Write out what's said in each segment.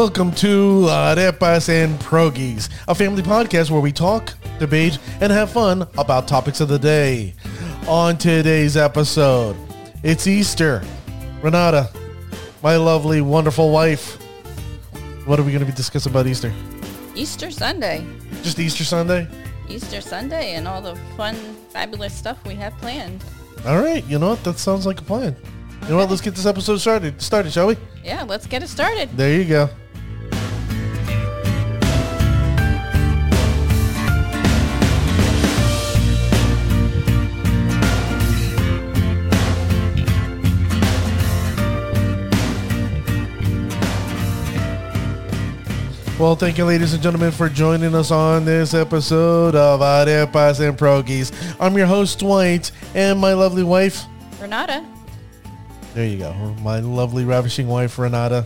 Welcome to uh, Arepas and Pierogies, a family podcast where we talk, debate, and have fun about topics of the day. On today's episode, it's Easter. Renata, my lovely, wonderful wife. What are we going to be discussing about Easter? Easter Sunday. Just Easter Sunday? Easter Sunday and all the fun, fabulous stuff we have planned. All right, you know what? That sounds like a plan. You know what? Let's get this episode started. Started, shall we? Yeah, let's get it started. There you go. Well, thank you, ladies and gentlemen, for joining us on this episode of Arepas and Pierogies. I'm your host, Dwight, and my lovely wife. Renata, There you go. My lovely, ravishing wife, Renata.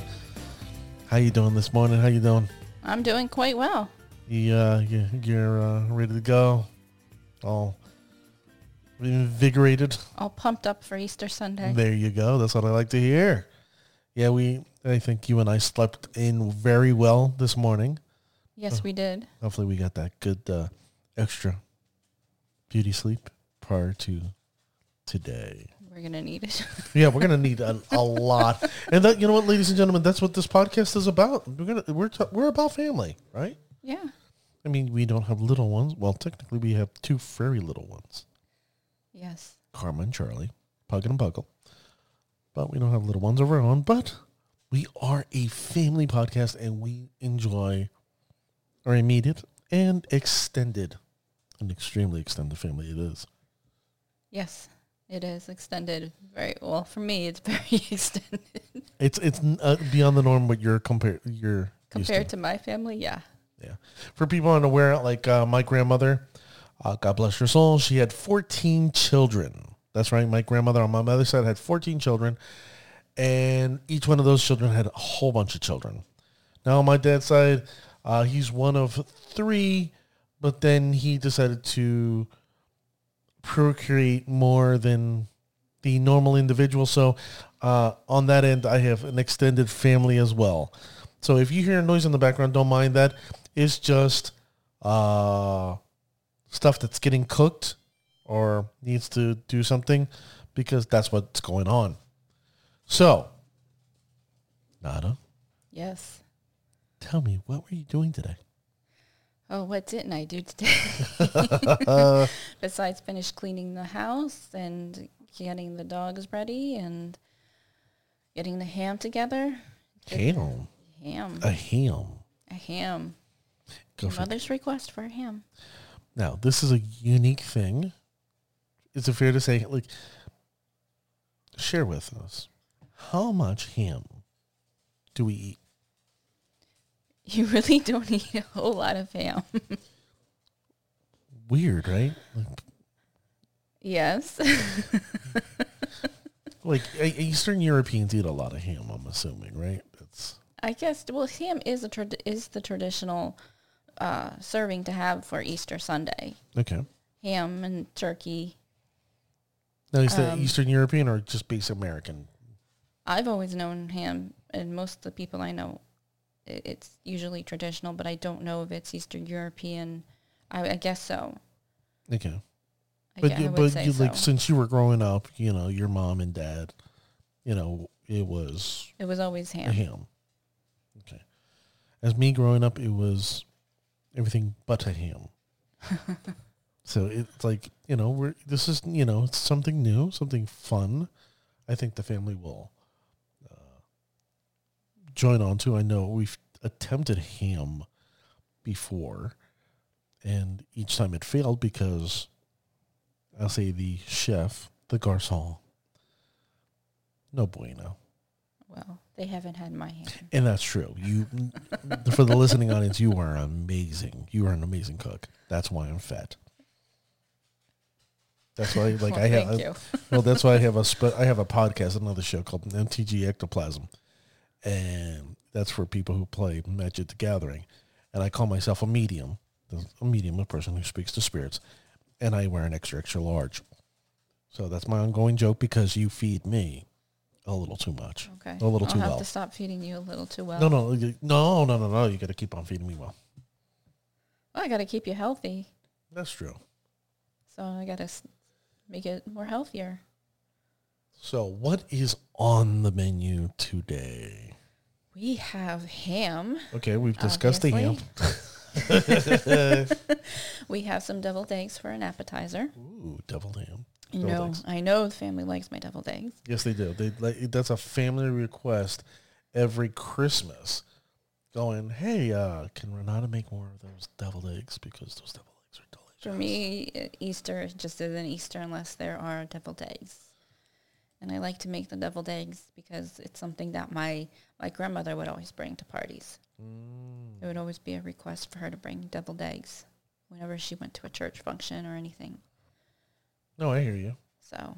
How you doing this morning? How you doing? I'm doing quite well. You, uh, you, you're uh, ready to go? All invigorated? All pumped up for Easter Sunday. There you go. That's what I like to hear. Yeah, we. I think you and I slept in very well this morning. Yes, we did. Hopefully, we got that good uh, extra beauty sleep prior to today. We're going to need it. Yeah, we're gonna need a, a lot, and that you know what, ladies and gentlemen, that's what this podcast is about. We're gonna we're t- we're about family, right? yeah. I mean, we don't have little ones. Well, technically, we have two very little ones, Yes. Karma and Charlie, Pug and Puggle. But we don't have little ones of our own. But we are a family podcast, and we enjoy our immediate and extended, an extremely extended family. It is. Yes, it is extended. Very well. For me, it's very extended. It's it's uh, beyond the norm. What you're compare you're used to. Compared to my family, yeah. Yeah. For people unaware, like uh, my grandmother, uh, God bless her soul, she had 14 children. That's right. My grandmother on my mother's side had 14 children. And each one of those children had a whole bunch of children. Now, on my dad's side, uh, he's one of three, but then he decided to procreate more than the normal individual. So uh, on that end, I have an extended family as well. So if you hear a noise in the background, don't mind that. It's just uh, stuff that's getting cooked or needs to do something because that's what's going on. So, Nada, Yes. tell me, what were you doing today? Oh, what didn't I do today? Besides finish cleaning the house and getting the dogs ready and getting the ham together. Ham. Ham. A ham. A ham. Go mother's request for a ham. Now, this is a unique thing. Is it fair to say, like, share with us how much ham do we eat? You really don't eat a whole lot of ham. Weird, right? Like, yes. like Eastern Europeans eat a lot of ham. I'm assuming, right? It's I guess well ham is a trad- is the traditional uh, serving to have for Easter Sunday. okay. Ham and turkey. Now, is that Um, Eastern European or just base American? I've always known ham and most of the people I know it's usually traditional, but I don't know if it's Eastern European. I, I guess so. Okay, I, but you, but you so. like since you were growing up, you know, your mom and dad, you know, it was it was always a ham. ham. Okay. As me growing up, it was everything but a ham. so it's like you know, we're this is you know, it's something new, something fun. I think the family will join on to. I know we've attempted ham before, and each time it failed because I'll say the chef, the garçon, no bueno. Well, they haven't had my ham. And that's true. You, for the listening audience, you are amazing. You are an amazing cook. That's why I'm fat. That's why, like, Well, I have. you. Well, that's why I have a spe- I have a podcast, another show called uh, MTG Ectoplasm, and that's for people who play Magic the Gathering. And I call myself a medium, a medium, a person who speaks to spirits, and I wear an extra extra large. So that's my ongoing joke because you feed me, a little too much. Okay. A little I'll too have well. to stop feeding you a little too well. No, no, no, no, no, no. You got to keep on feeding me well. Well, I got to keep you healthy, That's true. so I got to make it more healthier. So, what is on the menu today? We have ham. Okay, we've discussed the ham. we have some deviled eggs for an appetizer. Ooh, deviled ham. You Deviled know, eggs. I know the family likes my deviled eggs. Yes, they do. They like that's a family request every Christmas. Going, hey, uh, can Renata make more of those deviled eggs because those deviled eggs are delicious. For me, uh, Easter just isn't Easter unless there are deviled eggs. And I like to make the deviled eggs because it's something that my, my grandmother would always bring to parties. Mm. It would always be a request for her to bring deviled eggs whenever she went to a church function or anything. No, I hear you. So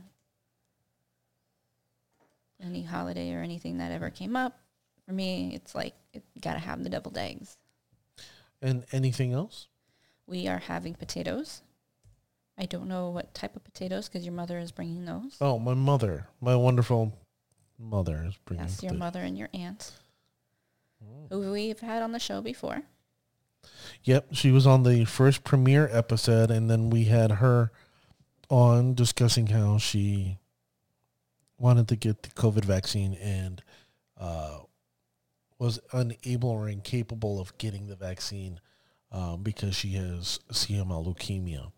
any holiday or anything that ever came up, for me, it's like it, you got to have the deviled eggs. And anything else? We are having potatoes. I don't know what type of potatoes because your mother is bringing those. Oh, my mother, my wonderful mother is bringing. Yes, your the- mother and your aunt, Mm. who we've had on the show before. Yep, she was on the first premiere episode, and then we had her on discussing how she wanted to get the COVID vaccine and uh, was unable or incapable of getting the vaccine um, because she has CML leukemia.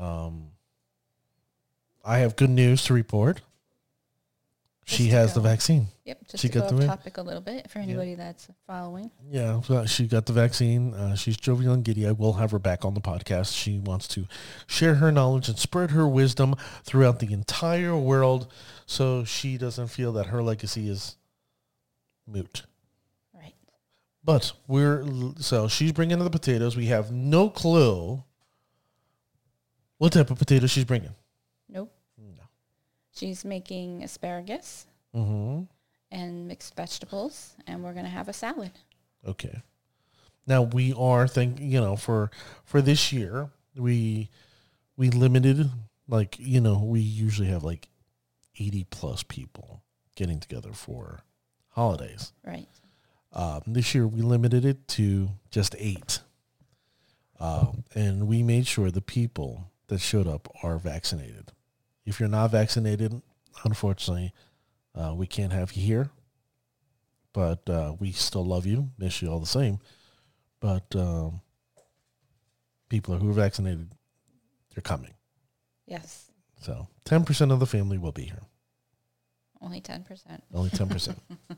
Um, I have good news to report. She Just to has the vaccine. Yep, just She to go got the off topic a little bit for anybody that's following. Yeah, so she got the vaccine. Uh, she's jovial and giddy. I will have her back on the podcast. She wants to share her knowledge and spread her wisdom throughout the entire world so she doesn't feel that her legacy is moot. Right. But we're, so she's bringing the potatoes. We have no clue what type of potato she's bringing. Nope. No. She's making asparagus Mm-hmm. and mixed vegetables, and we're going to have a salad. Okay. Now we are thinking, you know, for for this year, we we limited like, you know, we usually have like 80 plus people getting together for holidays. Right. Um, this year we limited it to just 8. Um, and we made sure the people that showed up are vaccinated. If you're not vaccinated, unfortunately, uh, we can't have you here. But uh, we still love you, miss you all the same. But um, people who are vaccinated, they're coming. Yes. So 10% of the family will be here. Only 10%. Only 10%.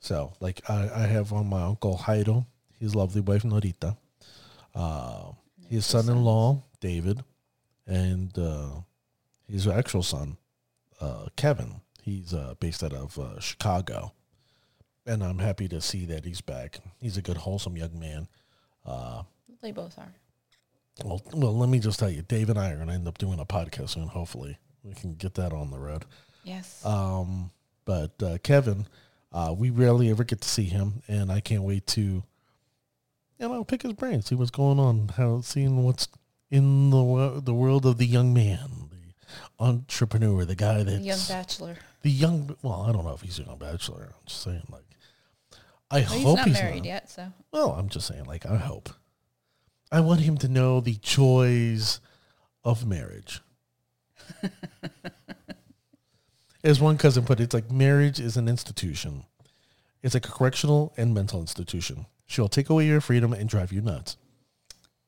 so, like, I, I have on my uncle Jairo, his lovely wife Norita, uh, his son-in-law David, and uh, his actual son uh, Kevin. He's uh, based out of uh, Chicago, and I'm happy to see that he's back. He's a good, wholesome young man. Uh, They both are. well, well, let me just tell you, Dave and I are going to end up doing a podcast soon. Hopefully, we can get that on the road. Yes. Um, but uh, Kevin, uh, we rarely ever get to see him, and I can't wait to, you know, pick his brain, see what's going on, how seeing what's in the the world of the young man, the entrepreneur, the guy The that's young bachelor. the young. Well, I don't know if he's a young bachelor. I'm just saying, like, I Well, he's hope not he's married not. yet, so Well, I'm just saying, like, I hope. I want him to know the joys of marriage. As one cousin put it, it's like marriage is an institution. It's like a correctional and mental institution. She'll take away your freedom and drive you nuts.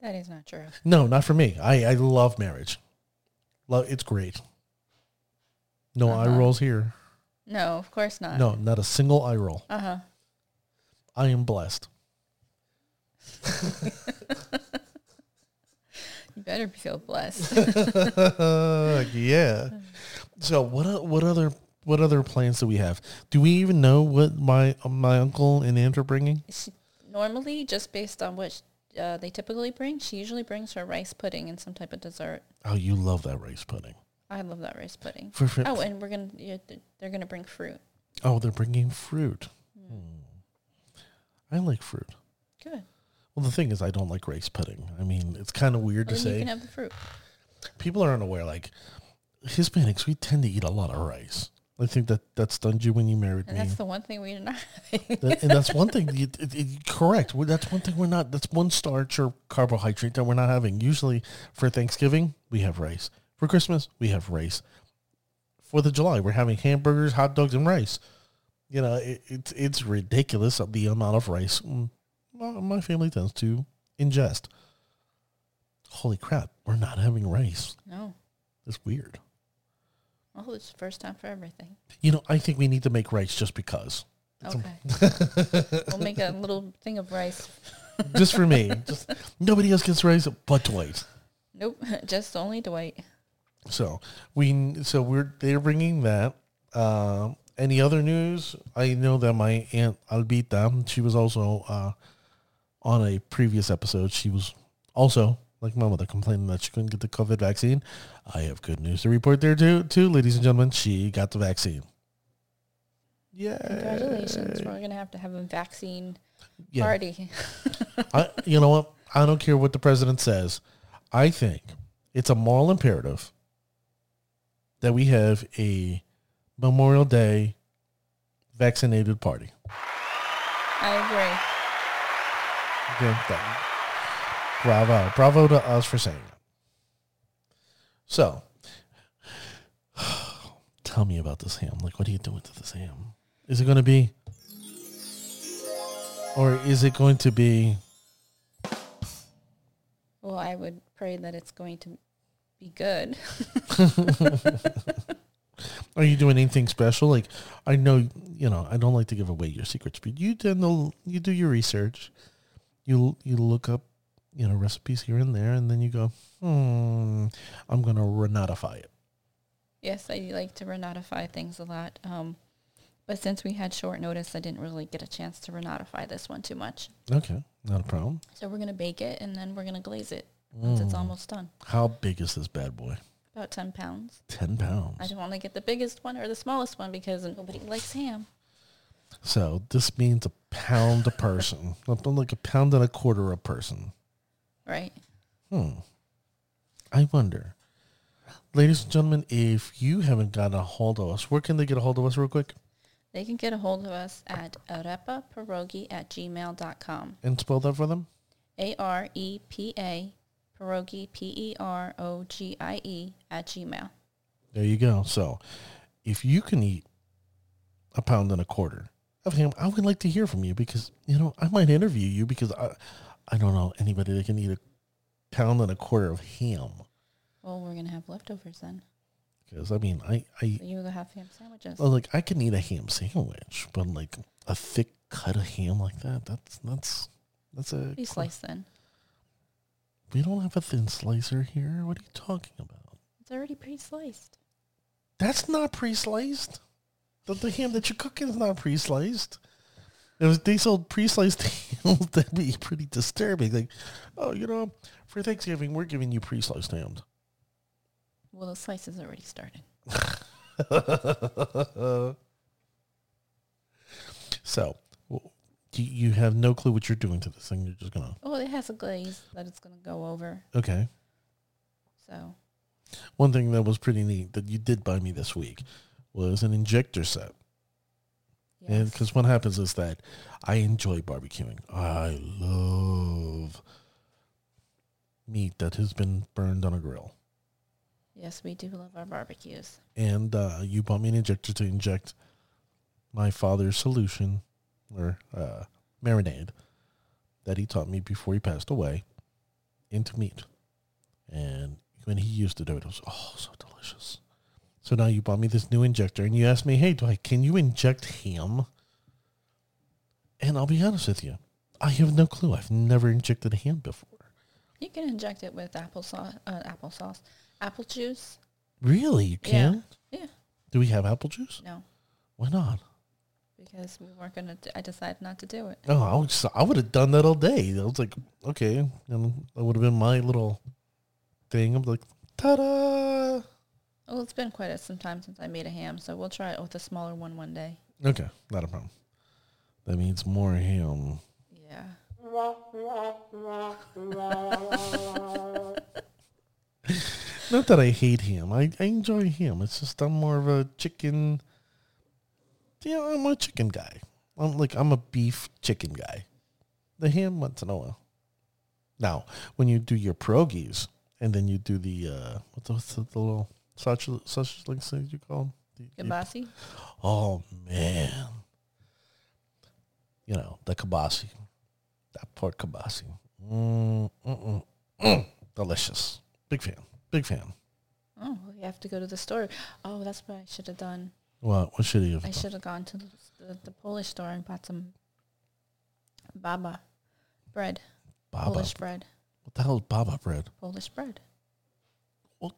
that is not true. No, not for me. I, I love marriage. Love it's great. No eye Uh-huh. rolls here. No, of course not. No, not a single eye roll. Uh huh. I am blessed. You better feel blessed. yeah. So what what other what other plans do we have? Do we even know what my my uncle and aunt are bringing? she, normally, just based on what uh, they typically bring, she usually brings her rice pudding and some type of dessert. Oh, you love that rice pudding. I love that rice pudding. For, for, Oh, and we're gonna yeah, they're gonna bring fruit. oh, they're bringing fruit. Hmm. I like fruit. Good. Well, the thing is, I don't like rice pudding. I mean, it's kind of weird Well, to then you say. can have the fruit. People are unaware. Like Hispanics, we tend to eat a lot of rice. I think that that stunned you when you married And me. that's the one thing we're not having. That- and that's one thing. You, it, it- correct. Well, That's one thing we're not. That's one starch or carbohydrate that we're not having. Usually for Thanksgiving we have rice. For Christmas we have rice. Fourth of July we're having hamburgers, hot dogs, and rice. You know, it, it's it's ridiculous the amount of rice mm, my my family tends to ingest. Holy crap! We're not having rice. no. It's weird. Oh, it's the first time for everything. You know, I think we need to make rice just because. Okay. we'll make a little thing of rice. just for me. Just nobody else gets rice but Dwight. Nope, just only Dwight. So we so we're they're bringing that. Uh, any other news? I know that my aunt Albita, she was also uh, on a previous episode. She was also like my mother complaining that she couldn't get the COVID vaccine. I have good news to report there too. Too, ladies and gentlemen, she got the vaccine. Yeah. Congratulations. We're going to have to have a vaccine Yeah. party. I, you know what? I don't care what the president says. I think it's a moral imperative that we have a Memorial Day vaccinated party. I agree. Okay, bravo. Bravo to us for saying that. So, tell me about this ham. Like, what are you doing to this ham? Is it going to be, or is it going to be Well, I would pray that it's going to be good. Are you doing anything special? Like, I know, you know, I don't like to give away your secrets, but you tend to, you do your research. You you look up, you know, recipes here and there, and then you go, hmm, I'm gonna renatify it. Yes, I like to renatify things a lot. Um, but since we had short notice, I didn't really get a chance to renatify this one too much. Okay, not a problem. So we're to bake it and then we're to glaze it once it's Mm. almost done. How big is this bad boy? About 10 pounds. Ten pounds. I don't want to get the biggest one or the smallest one because nobody likes ham. So this means a pound a person, something like a pound and a quarter a person. Right? Hmm. I wonder, ladies and gentlemen, if you haven't gotten a hold of us, where can they get a hold of us real quick? They can get a hold of us at arepaperogi at gmail.com. And spell that for them. A R E P A pierogi, P E R O G I E, at gmail. There you go. So if you can eat a pound and a quarter of ham, I would like to hear from you because, you know, I might interview you because I, I don't know anybody that can eat a pound and a quarter of ham. Well, we're going to have leftovers then. Because, I mean, I, I, So you will have ham sandwiches. well, like, I can eat a ham sandwich, but like a thick cut of ham like that, that's, that's, that's a, Be sliced then. we don't have a thin slicer here. What are you talking about? It's already pre-sliced. That's not pre-sliced. The, the ham that you're cooking is not pre-sliced. If they sold pre-sliced hams, that'd be pretty disturbing. Like, oh, you know, for Thanksgiving, we're giving you pre-sliced hams. Well, the slice has already started. so, you, you have no clue what you're doing to this thing. You're just gonna Oh, it has a glaze that it's going to go over. okay. So, One thing that was pretty neat that you did buy me this week was an injector set. And because what happens is that I enjoy barbecuing. I love meat that has been burned on a grill. yes, we do love our barbecues. And uh, you bought me an injector to inject my father's solution or uh, marinade that he taught me before he passed away into meat. And when he used to do it, it was oh so delicious. So now you bought me this new injector, and you asked me, "Hey, Dwight, can you inject ham?" And I'll be honest with you, I have no clue. I've never injected a ham before. You can inject it with applesauce, uh, applesauce, apple juice. Really, you Yeah. can? Yeah. Do we have apple juice? No, Why not? because we weren't going to, I decided not to do it. Oh, I, was, I would have done that all day. I was like, okay, and that would have been my little thing. I'm like, ta-da! Well, it's been quite a, some time since I made a ham, so we'll try it with a smaller one one day. Okay, not a problem. That means more ham. Yeah. Not that I hate ham. I, I enjoy ham. It's just I'm more of a chicken yeah, I'm a chicken guy. I'm like I'm a beef chicken guy. The ham once in a while. Now, when you do your pierogies and then you do the uh, what's the, what's the, the little sausage links that you call them? The, you- Kibasi? oh man, you know the kibasi, that pork kibasi, mm, mm, mm, mm. delicious. Big fan, big fan. Oh, you have to go to the store. Oh, that's what I should have done. What what should he have? I should have gone to the, the, the Polish store and bought some baba bread, Baba. Polish bread, What the hell is baba bread? Polish bread. Well,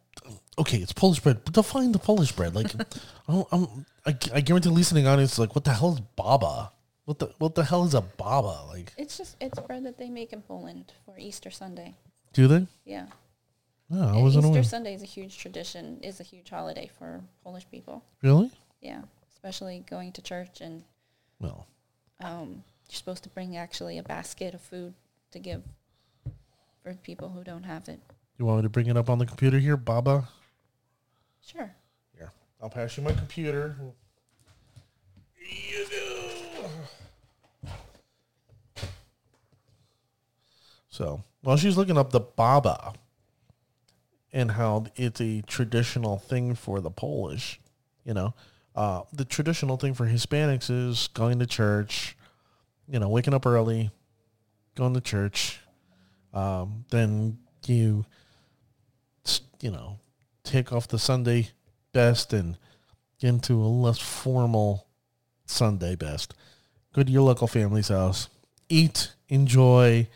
okay, it's Polish bread, but define the Polish bread. Like, I'm, I'm, I, I guarantee the listening audience is like, what the hell is baba? What the what the hell is a baba? Like, It's just it's bread that they make in Poland for Easter Sunday. do they? Yeah, No, I And wasn't Easter aware. Sunday is a huge tradition. Is a huge holiday for Polish people. Really? Yeah, especially going to church and Well, um, you're supposed to bring actually a basket of food to give for people who don't have it. You want me to bring it up on the computer here, baba? Sure. Here, I'll pass you my computer. You. So while she's looking up the baba and how it's a traditional thing for the Polish, you know, uh, the traditional thing for Hispanics is going to church, you know, waking up early, going to church. Um, then you, you know, take off the Sunday best and get into a less formal Sunday best. Go to your local family's house, eat, enjoy,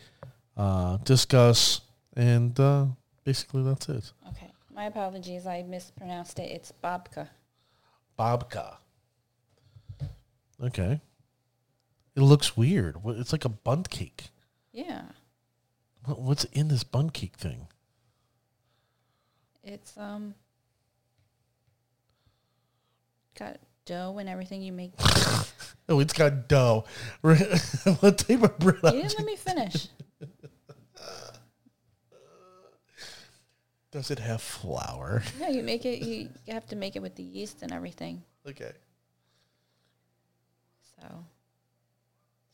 uh, discuss, and uh, basically that's it. Okay. My apologies. I mispronounced it. It's babka. Babka. Okay. It looks weird. It's like a Bundt cake. Yeah. What's in this Bundt cake thing? It's um got dough and everything you make. Oh, it's got dough. what type of bread? you didn't let me finish. Does it have flour? Yeah, you make it. You, you have to make it with the yeast and everything. Okay. So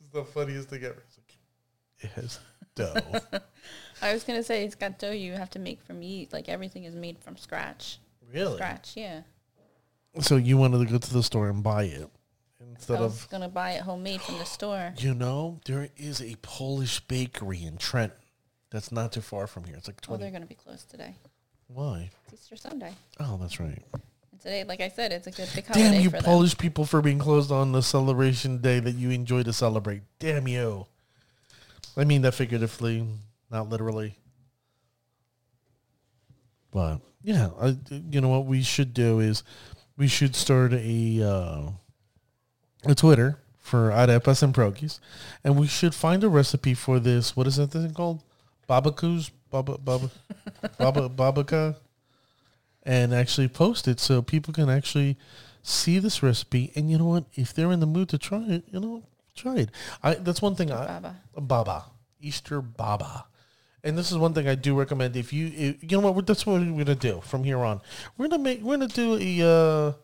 This is the funniest thing ever. It's like, it has dough. I was gonna say it's got dough you have to make from yeast. Like everything is made from scratch. really? Scratch. Yeah. So you wanted to go to the store and buy it instead I was of gonna buy it homemade from the store. you know there is a Polish bakery in Trent that's not too far from here. It's like Oh, twenty. they're gonna be closed today. Why? It's Easter Sunday. Oh, that's right. And today, like I said, it's a good big holiday Damn you. Polish people, for being closed on the celebration day that you enjoy to celebrate. Damn you. I mean that figuratively, not literally. But yeah, I, you know what we should do is we should start a uh, a Twitter for arepas and pierogies, and we should find a recipe for this. What is that thing called? Babakus, baba, baba, baba, babaka, and actually post it so people can actually see this recipe. And you know what? If they're in the mood to try it, you know, try it. I that's one thing. I, Baba. Baba, Easter Baba. And this is one thing I do recommend. If you, if, you know what, that's what we're gonna do from here on. We're gonna make, we're gonna do a,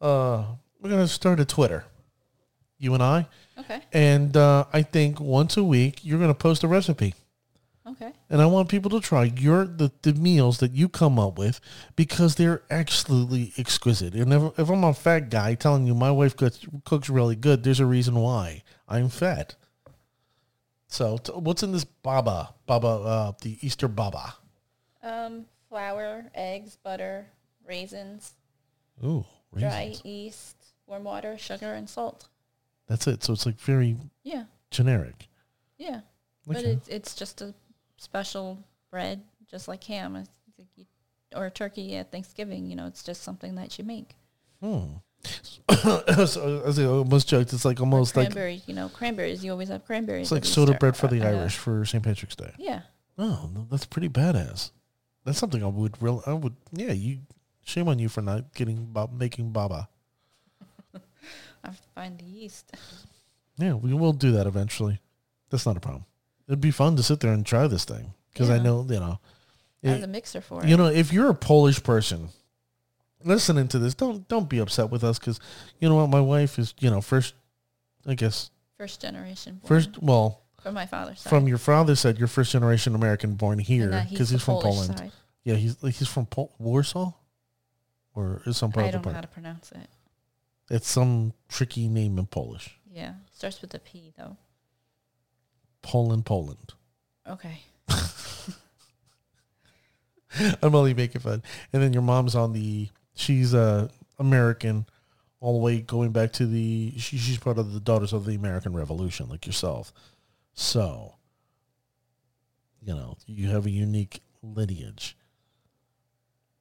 uh, uh, we're gonna start a Twitter. You and I, Okay. and uh, I think once a week you're gonna post a recipe, Okay. and I want people to try your the, the meals that you come up with because they're absolutely exquisite. And if, if I'm a fat guy telling you my wife cooks, cooks really good, there's a reason why I'm fat. So t- what's in this baba baba uh, the Easter baba? Um, flour, eggs, butter, raisins, Ooh, dry yeast, warm water, sugar, and salt. That's it. So it's like very Yeah. generic. Yeah. But it's it's just a special bread, just like ham it's like you, or turkey at Thanksgiving. You know, it's just something that you make. Hmm. so, I almost joked, it's like almost like cranberries, you know, cranberries. You always have cranberries. it's like soda bread for the Irish for St. Patrick's Day. Yeah. Oh, that's pretty badass. That's something I would real. I would. Yeah, you. Shame on you for not getting bob, making baba. I have to find the yeast. Yeah, we will do that eventually. That's not a problem. It'd be fun to sit there and try this thing because I know you know. Have it- mixer for you it. know, if you're a Polish person, listening to this, don't don't be upset with us because you know what, my wife is you know first, I guess First generation. Born first. Well, from my father's side. from your father said you're first generation American born here because the he's, from Polish Poland. side. Yeah, he's like he's from Pol- Warsaw, or is some part I of the don't know how to pronounce it. It's some tricky name in Polish. Yeah, starts with a P though. Poland, Poland. Okay. I'm only making fun. And then your mom's on the. She's uh, American, all the way going back to the. She, she's part of the Daughters of the American Revolution, like yourself. So, you know, you have a unique lineage.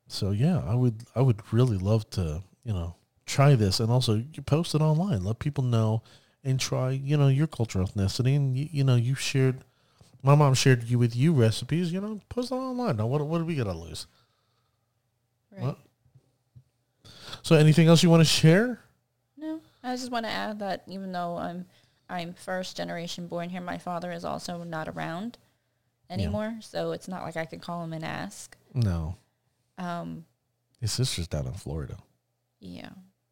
So yeah, I would I would really love to you know try this and also you post it online. Let people know and try you know your cultural ethnicity and you, you know you shared. My mom shared you with you recipes. You know, post it online. Now what what do we going to lose? Right. What? So anything else you want to share? No, I just want to add that even though I'm I'm first generation born here, my father is also not around anymore. So it's not like I could call him and ask. No, Um, his sister's down in Florida. yeah,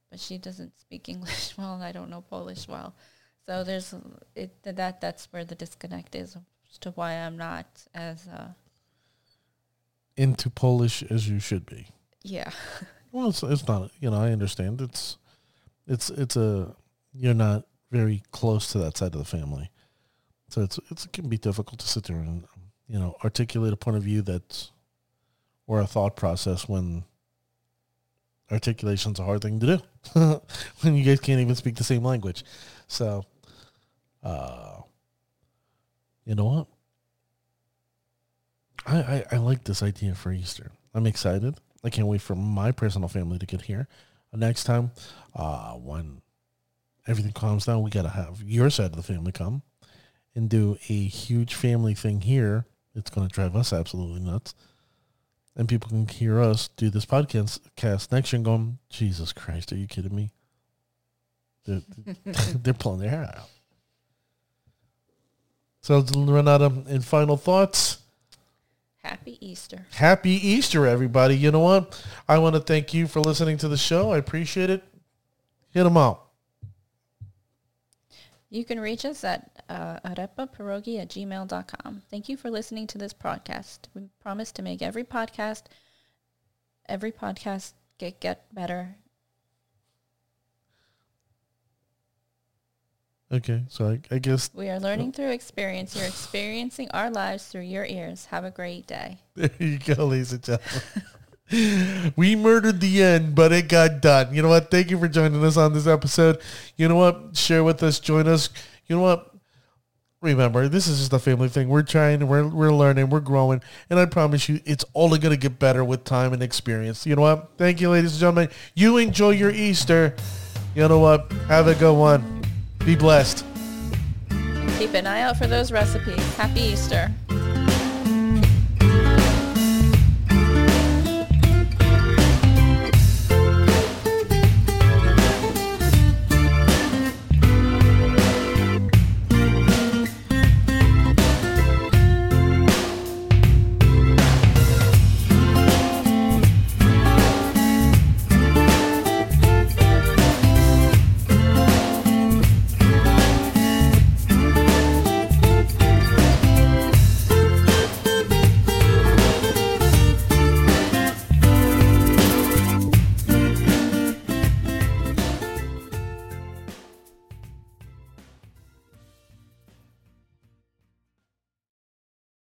but she doesn't speak English well, and I don't know Polish well. So there's it that that's where the disconnect is as to why I'm not as uh, Into Polish as you should be. yeah Well, it's it's not. You know, I understand. It's it's it's a you're not very close to that side of the family, so it's it's it can be difficult to sit there and you know articulate a point of view that's or a thought process when articulation's a hard thing to do when you guys can't even speak the same language. So, uh, you know what? I, I, I like this idea for Easter. I'm excited. I can't wait for my personal family to get here. Next time, uh, when everything calms down, we got to have your side of the family come and do a huge family thing here. It's going to drive us absolutely nuts. And people can hear us do this podcast cast next year and going, Jesus Christ, are you kidding me? They're, they're pulling their hair out. So, Renata, in final thoughts, happy Easter. Happy Easter, everybody. You know what? I want to thank you for listening to the show. I appreciate it. Hit them out. You can reach us at uh, arepapirogi at gmail.com. Thank you for listening to this podcast. We promise to make every podcast, every podcast get, get better. Okay, so I, I guess We are learning through experience. You're experiencing our lives through your ears. Have a great day. there you go, ladies and gentlemen. we murdered the end, but it got done. You know what? Thank you for joining us on this episode. You know what? Share with us. Join us. You know what? Remember, this is just a family thing. We're trying, we're, we're learning, we're growing, and I promise you, it's only going to get better with time and experience. You know what? Thank you, ladies and gentlemen. You enjoy your Easter. You know what? Have a good one. Be blessed. Keep an eye out for those recipes. Happy Easter.